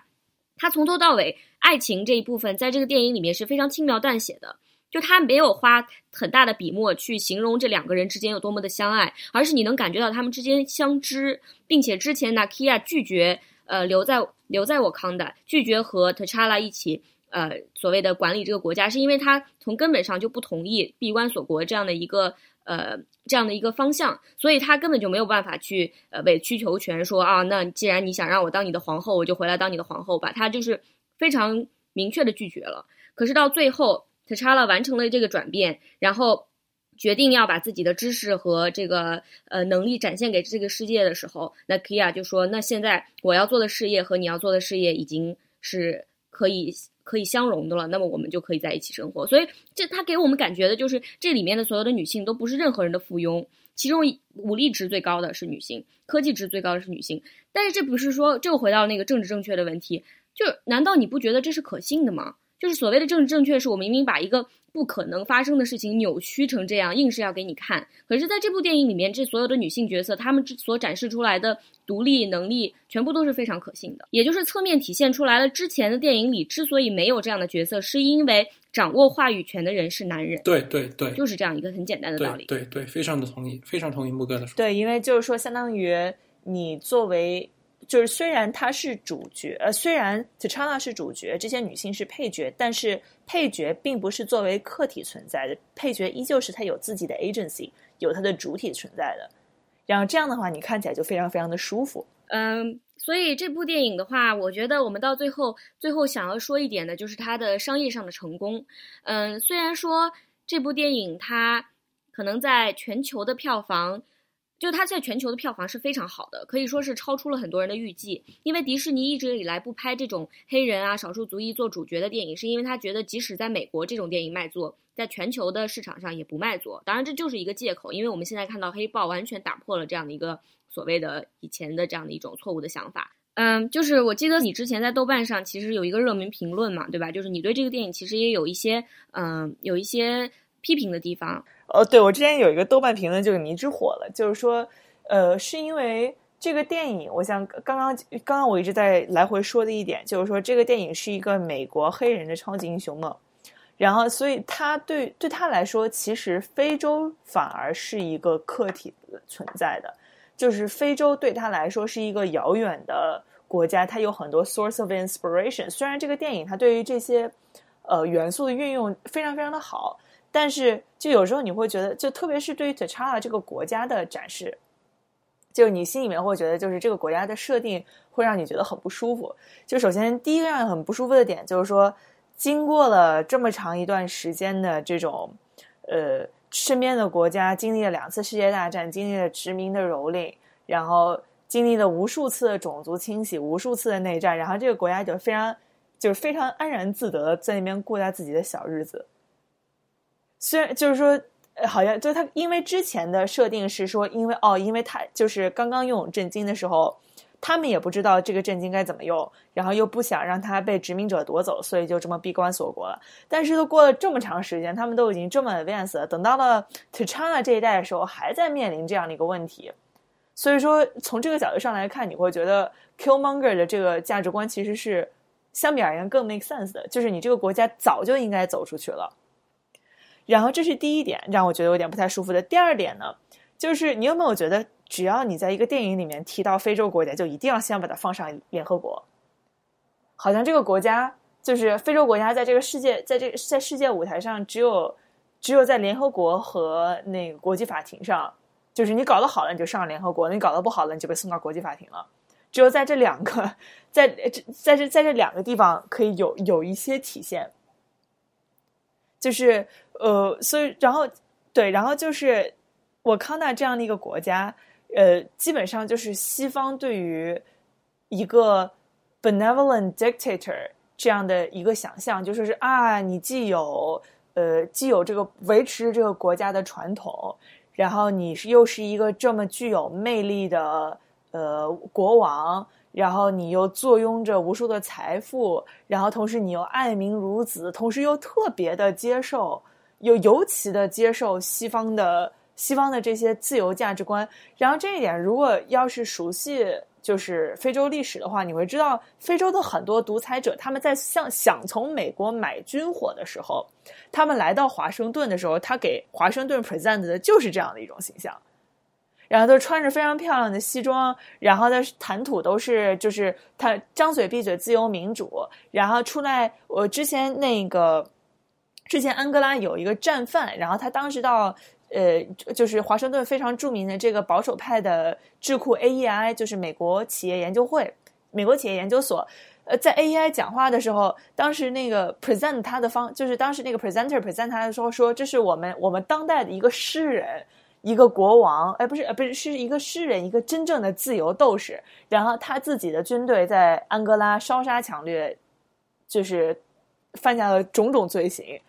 Speaker 1: 她从头到尾爱情这一部分，在这个电影里面是非常轻描淡写的，就他没有花很大的笔墨去形容这两个人之间有多么的相爱，而是你能感觉到他们之间相知，并且之前 Nakia 拒绝呃留在留在我康的，拒绝和 T'Challa 一起。呃，所谓的管理这个国家，是因为他从根本上就不同意闭关锁国这样的一个呃这样的一个方向，所以他根本就没有办法去呃委曲求全，说啊，那既然你想让我当你的皇后，我就回来当你的皇后吧。他就是非常明确的拒绝了。可是到最后塔查拉完成了这个转变，然后决定要把自己的知识和这个呃能力展现给这个世界的时候，那 Kia 就说，那现在我要做的事业和你要做的事业已经是可以。可以相融的了，那么我们就可以在一起生活。所以，这他给我们感觉的就是这里面的所有的女性都不是任何人的附庸，其中武力值最高的是女性，科技值最高的是女性。但是这不是说，就回到那个政治正确的问题，就难道你不觉得这是可信的吗？就是所谓的政治正确，是我明明把一个。不可能发生的事情扭曲成这样，硬是要给你看。可是，在这部电影里面，这所有的女性角色，她们之所展示出来的独立能力，全部都是非常可信的。也就是侧面体现出来了，之前的电影里之所以没有这样的角色，是因为掌握话语权的人是男人。
Speaker 2: 对对对，
Speaker 1: 就是这样一个很简单的道理。
Speaker 2: 对对，非常的同意，非常同意木哥的说。
Speaker 3: 对，因为就是说，相当于你作为。就是虽然她是主角，呃，虽然 T'Challa 是主角，这些女性是配角，但是配角并不是作为客体存在的，配角依旧是她有自己的 agency，有她的主体存在的。然后这样的话，你看起来就非常非常的舒服。
Speaker 1: 嗯，所以这部电影的话，我觉得我们到最后，最后想要说一点的就是它的商业上的成功。嗯，虽然说这部电影它可能在全球的票房。就它在全球的票房是非常好的，可以说是超出了很多人的预计。因为迪士尼一直以来不拍这种黑人啊、少数族裔做主角的电影，是因为他觉得即使在美国这种电影卖座，在全球的市场上也不卖座。当然这就是一个借口，因为我们现在看到黑豹完全打破了这样的一个所谓的以前的这样的一种错误的想法。嗯，就是我记得你之前在豆瓣上其实有一个热门评论嘛，对吧？就是你对这个电影其实也有一些嗯有一些批评的地方。
Speaker 3: 哦，对，我之前有一个豆瓣评论就迷之火了，就是说，呃，是因为这个电影，我想刚刚刚刚我一直在来回说的一点，就是说这个电影是一个美国黑人的超级英雄梦，然后所以他对对他来说，其实非洲反而是一个客体存在的，就是非洲对他来说是一个遥远的国家，它有很多 source of inspiration。虽然这个电影它对于这些呃元素的运用非常非常的好。但是，就有时候你会觉得，就特别是对于 T'Challa 这个国家的展示，就你心里面会觉得，就是这个国家的设定会让你觉得很不舒服。就首先第一个让很不舒服的点，就是说，经过了这么长一段时间的这种，呃，身边的国家经历了两次世界大战，经历了殖民的蹂躏，然后经历了无数次的种族清洗，无数次的内战，然后这个国家就非常，就是非常安然自得，在那边过他自己的小日子。虽然就是说，好像就他，因为之前的设定是说，因为哦，因为他就是刚刚用震惊的时候，他们也不知道这个震惊该怎么用，然后又不想让他被殖民者夺走，所以就这么闭关锁国了。但是都过了这么长时间，他们都已经这么 advanced 了，等到了 T'Challa 这一代的时候，还在面临这样的一个问题。所以说，从这个角度上来看，你会觉得 Killmonger 的这个价值观其实是相比而言更 make sense 的，就是你这个国家早就应该走出去了。然后这是第一点，让我觉得有点不太舒服的。第二点呢，就是你有没有觉得，只要你在一个电影里面提到非洲国家，就一定要先把它放上联合国？好像这个国家就是非洲国家，在这个世界，在这个在世界舞台上，只有只有在联合国和那个国际法庭上，就是你搞得好了，你就上联合国；你搞得不好了，你就被送到国际法庭了。只有在这两个，在这在这在这两个地方可以有有一些体现。就是呃，所以然后对，然后就是我康纳这样的一个国家，呃，基本上就是西方对于一个 benevolent dictator 这样的一个想象，就说是啊，你既有呃既有这个维持这个国家的传统，然后你是又是一个这么具有魅力的呃国王，然后你又坐拥着无数的财富，然后同时你又爱民如子，同时又特别的接受，又尤其的接受西方的西方的这些自由价值观。然后这一点，如果要是熟悉。就是非洲历史的话，你会知道，非洲的很多独裁者，他们在想想从美国买军火的时候，他们来到华盛顿的时候，他给华盛顿 present 的就是这样的一种形象，然后都穿着非常漂亮的西装，然后的谈吐都是就是他张嘴闭嘴自由民主，然后出来，我之前那个之前安哥拉有一个战犯，然后他当时到。呃，就是华盛顿非常著名的这个保守派的智库 AEI，就是美国企业研究会、美国企业研究所。呃，在 AEI 讲话的时候，当时那个 present 他的方，就是当时那个 presenter present 他的时候说，这是我们我们当代的一个诗人，一个国王，哎，不是，呃，不是，是一个诗人，一个真正的自由斗士。然后他自己的军队在安哥拉烧杀抢掠，就是犯下了种种罪行。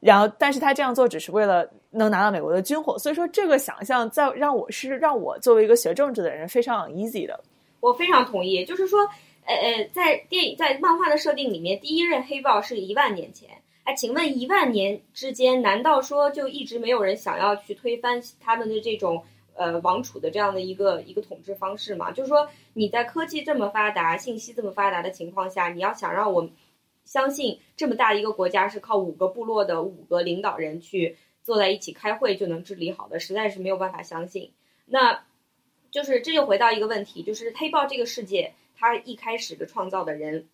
Speaker 3: 然后，但是他这样做只是为了能拿到美国的军火，所以说这个想象在让我是让我作为一个学政治的人非常 easy 的。
Speaker 1: 我非常同意，就是说，呃呃，在电影在漫画的设定里面，第一任黑豹是一万年前。哎，请问一万年之间，难道说就一直没有人想要去推翻他们的这种呃王储的这样的一个一个统治方式吗？就是说，你在科技这么发达、信息这么发达的情况下，你要想让我。相信这么大一个国家是靠五个部落的五个领导人去坐在一起开会就能治理好的，实在是没有办法相信。那，就是这就回到一个问题，就是黑豹这个世界，它一开始的创造的人，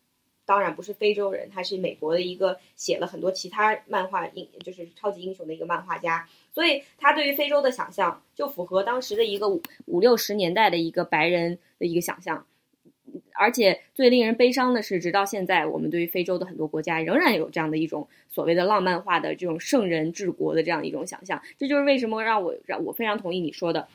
Speaker 1: 当然不是非洲人，他是美国的一个写了很多其他漫画英，就是超级英雄的一个漫画家，所以他对于非洲的想象就符合当时的一个五五六十年代的一个白人的一个想象。而且最令人悲伤的是，直到现在，我们对于非洲的很多国家仍然有这样的一种所谓的浪漫化的这种圣人治国的这样一种想象。这就是为什么让我让我非常同意你说的，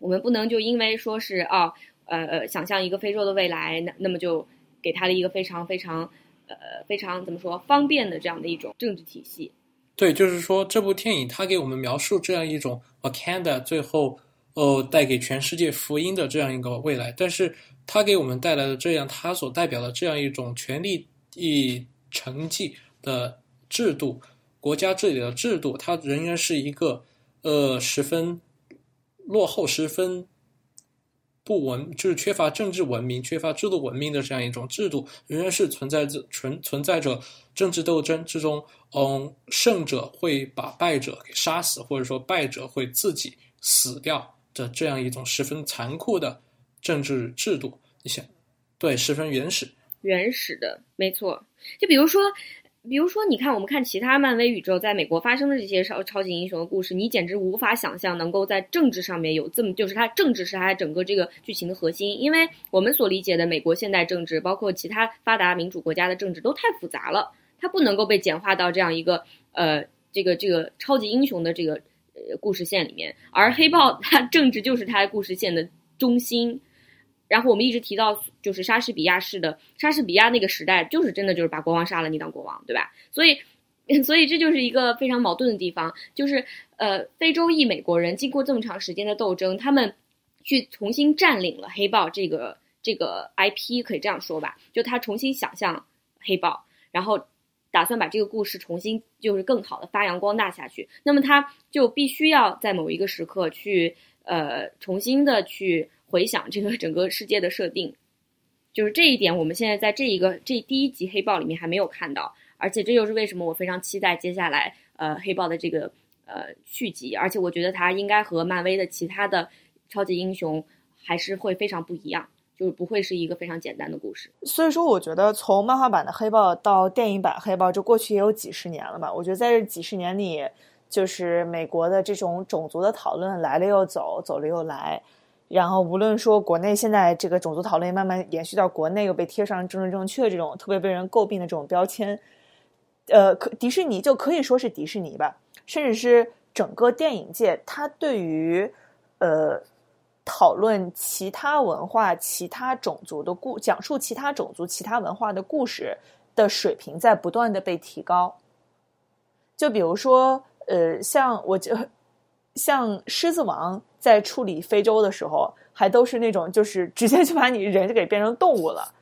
Speaker 1: 我们不能就因为说是啊呃呃想象一个非洲的未来，那那么就给他了一个非常非常呃非常怎么说方便的这样的一种政治体系。
Speaker 2: 对，就是说这部电影它给我们描述这样一种 Wakanda 最后呃带给全世界福音的这样一个未来，但是。它给我们带来的这样，它所代表的这样一种权力一成绩的制度，国家治理的制度，它仍然是一个呃十分落后、十分不文，就是缺乏政治文明、缺乏制度文明的这样一种制度，仍然是存在着存存在着政治斗争之中。嗯，胜者会把败者给杀死，或者说败者会自己死掉的这样一种十分残酷的。政治制度，你想，对，十分原始，
Speaker 1: 原始的，没错。就比如说，比如说，你看，我们看其他漫威宇宙在美国发生的这些超超级英雄的故事，你简直无法想象能够在政治上面有这么，就是它政治是它整个这个剧情的核心。因为我们所理解的美国现代政治，包括其他发达民主国家的政治，都太复杂了，它不能够被简化到这样一个呃，这个这个超级英雄的这个呃故事线里面。而黑豹，它政治就是它故事线的中心。然后我们一直提到，就是莎士比亚式的莎士比亚那个时代，就是真的就是把国王杀了，你当国王，对吧？所以，所以这就是一个非常矛盾的地方，就是呃，非洲裔美国人经过这么长时间的斗争，他们去重新占领了黑豹这个这个 IP，可以这样说吧？就他重新想象黑豹，然后打算把这个故事重新就是更好的发扬光大下去，那么他就必须要在某一个时刻去呃重新的去。回想这个整个世界的设定，就是这一点，我们现在在这一个这第一集黑豹里面还没有看到，而且这又是为什么我非常期待接下来呃黑豹的这个呃续集，而且我觉得它应该和漫威的其他的超级英雄还是会非常不一样，就是不会是一个非常简单的故事。
Speaker 3: 所以说，我觉得从漫画版的黑豹到电影版黑豹，这过去也有几十年了吧？我觉得在这几十年里，就是美国的这种种族的讨论来了又走，走了又来。然后，无论说国内现在这个种族讨论慢慢延续到国内，又被贴上政治正确这种特别被人诟病的这种标签，呃，可迪士尼就可以说是迪士尼吧，甚至是整个电影界，它对于呃讨论其他文化、其他种族的故，讲述其他种族、其他文化的故事的水平在不断的被提高。就比如说，呃，像我就像《狮子王》在处理非洲的时候，还都是那种就是直接就把你人给变成动物了，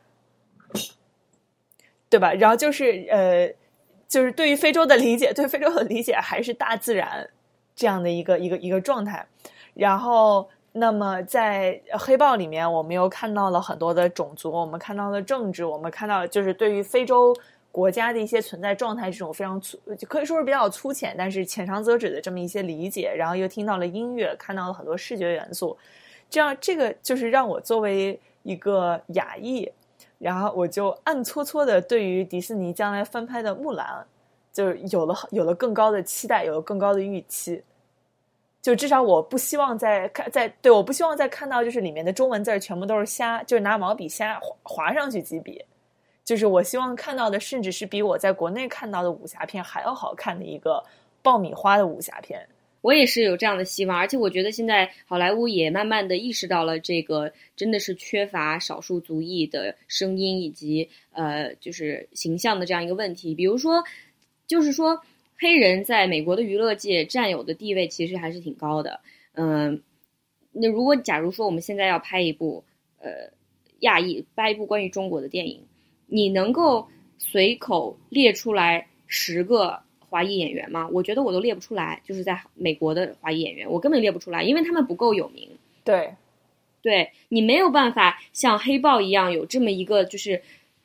Speaker 3: 对吧？然后就是呃，就是对于非洲的理解，对非洲的理解还是大自然这样的一个一个一个状态。然后，那么在黑豹里面，我们又看到了很多的种族，我们看到了政治，我们看到就是对于非洲。国家的一些存在状态，这种非常粗，可以说是比较粗浅，但是浅尝辄止的这么一些理解，然后又听到了音乐，看到了很多视觉元素，这样这个就是让我作为一个亚裔，然后我就暗搓搓的对于迪士尼将来翻拍的木兰，就是有了有了更高的期待，有了更高的预期，就至少我不希望再看在对，我不希望再看到就是里面的中文字全部都是瞎，就是拿毛笔瞎划划上去几笔。就是我希望看到的，甚至是比我在国内看到的武侠片还要好看的一个爆米花的武侠片。
Speaker 1: 我也是有这样的希望，而且我觉得现在好莱坞也慢慢的意识到了这个真的是缺乏少数族裔的声音以及呃就是形象的这样一个问题。比如说，就是说黑人在美国的娱乐界占有的地位其实还是挺高的。嗯，那如果假如说我们现在要拍一部呃亚裔拍一部关于中国的电影。你能够随口列出来十个华裔演员吗？我觉得我都列不出来，就是在美国的华裔演员，我根本列不出来，因为他们不够有名。
Speaker 3: 对，
Speaker 1: 对你没有办法像黑豹一样有这么一个就是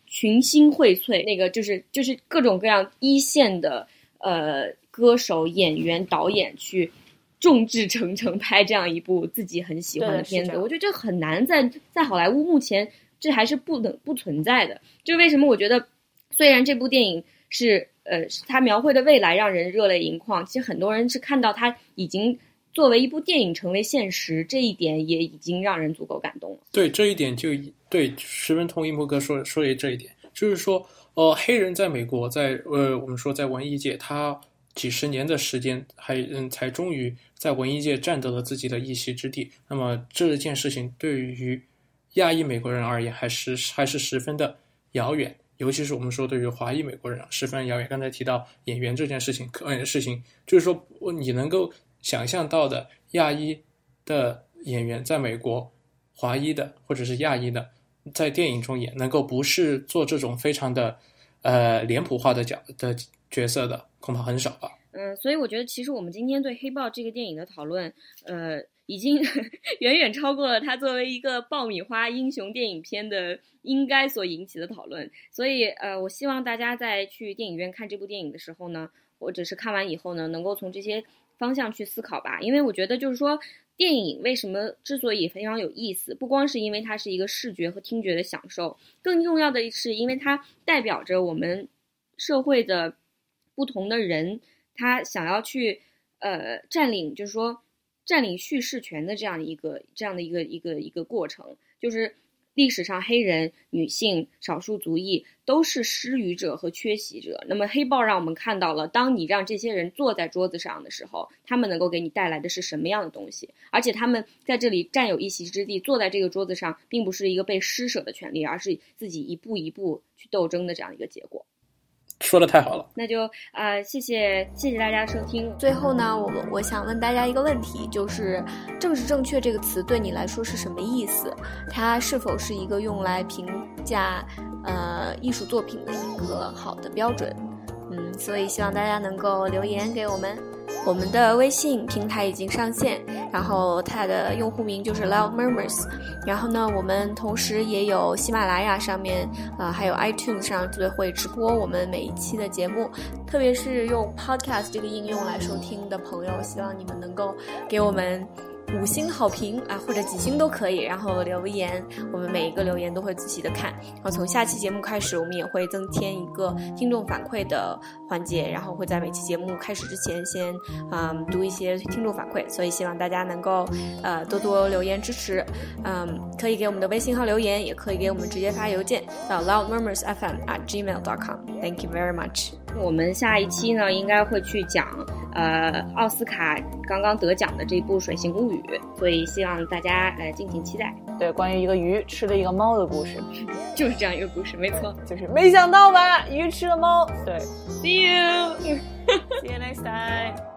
Speaker 1: 群星荟萃，那个就是就是各种各样一线的呃歌手、演员、导演去众志成城拍这样一部自己很喜欢的片子。我觉得这很难在在好莱坞目前。这还是不能不存在的，就为什么我觉得，虽然这部电影是呃，它描绘的未来让人热泪盈眶，其实很多人是看到它已经作为一部电影成为现实，这一点也已经让人足够感动了。
Speaker 2: 对这一点就对，十分同意莫哥说说的这一点，就是说，呃，黑人在美国，在呃，我们说在文艺界，他几十年的时间还嗯，才终于在文艺界占得了自己的一席之地。那么这件事情对于。亚裔美国人而言，还是还是十分的遥远，尤其是我们说对于华裔美国人十分遥远。刚才提到演员这件事情，可能事情就是说，你能够想象到的亚裔的演员在美国，华裔的或者是亚裔的，在电影中演，能够不是做这种非常的呃脸谱化的角的角色的，恐怕很少吧。
Speaker 1: 嗯，所以我觉得，其实我们今天对《黑豹》这个电影的讨论，呃。已经 远远超过了它作为一个爆米花英雄电影片的应该所引起的讨论，所以呃，我希望大家在去电影院看这部电影的时候呢，或者是看完以后呢，能够从这些方向去思考吧。因为我觉得就是说，电影为什么之所以非常有意思，不光是因为它是一个视觉和听觉的享受，更重要的是因为它代表着我们社会的不同的人，他想要去呃占领，就是说。占领叙事权的这样一个这样的一个一个一个过程，就是历史上黑人、女性、少数族裔都是失语者和缺席者。那么黑豹让我们看到了，当你让这些人坐在桌子上的时候，他们能够给你带来的是什么样的东西？而且他们在这里占有一席之地，坐在这个桌子上，并不是一个被施舍的权利，而是自己一步一步去斗争的这样一个结果。
Speaker 2: 说的太好了，
Speaker 1: 那就呃，谢谢谢谢大家收听。
Speaker 4: 最后呢，我我想问大家一个问题，就是“政治正确”这个词对你来说是什么意思？它是否是一个用来评价呃艺术作品的一个好的标准？嗯，所以希望大家能够留言给我们。我们的微信平台已经上线，然后它的用户名就是 Love Murmurs。然后呢，我们同时也有喜马拉雅上面，呃，还有 iTunes 上就会直播我们每一期的节目。特别是用 Podcast 这个应用来收听的朋友，希望你们能够给我们。五星好评啊，或者几星都可以，然后留言，我们每一个留言都会仔细的看。然后从下期节目开始，我们也会增添一个听众反馈的环节，然后会在每期节目开始之前先嗯读一些听众反馈，所以希望大家能够呃多多留言支持，嗯，可以给我们的微信号留言，也可以给我们直接发邮件到 loudmurmursfm at gmail.com。Thank you very much。
Speaker 1: 我们下一期呢，应该会去讲呃奥斯卡刚刚得奖的这部《水形物物语》，所以希望大家呃敬请期待。
Speaker 3: 对，关于一个鱼吃了一个猫的故事，
Speaker 1: 就是这样一个故事，没错。
Speaker 3: 就是没想到吧，鱼吃了猫。对
Speaker 1: ，See you，see
Speaker 3: you next time。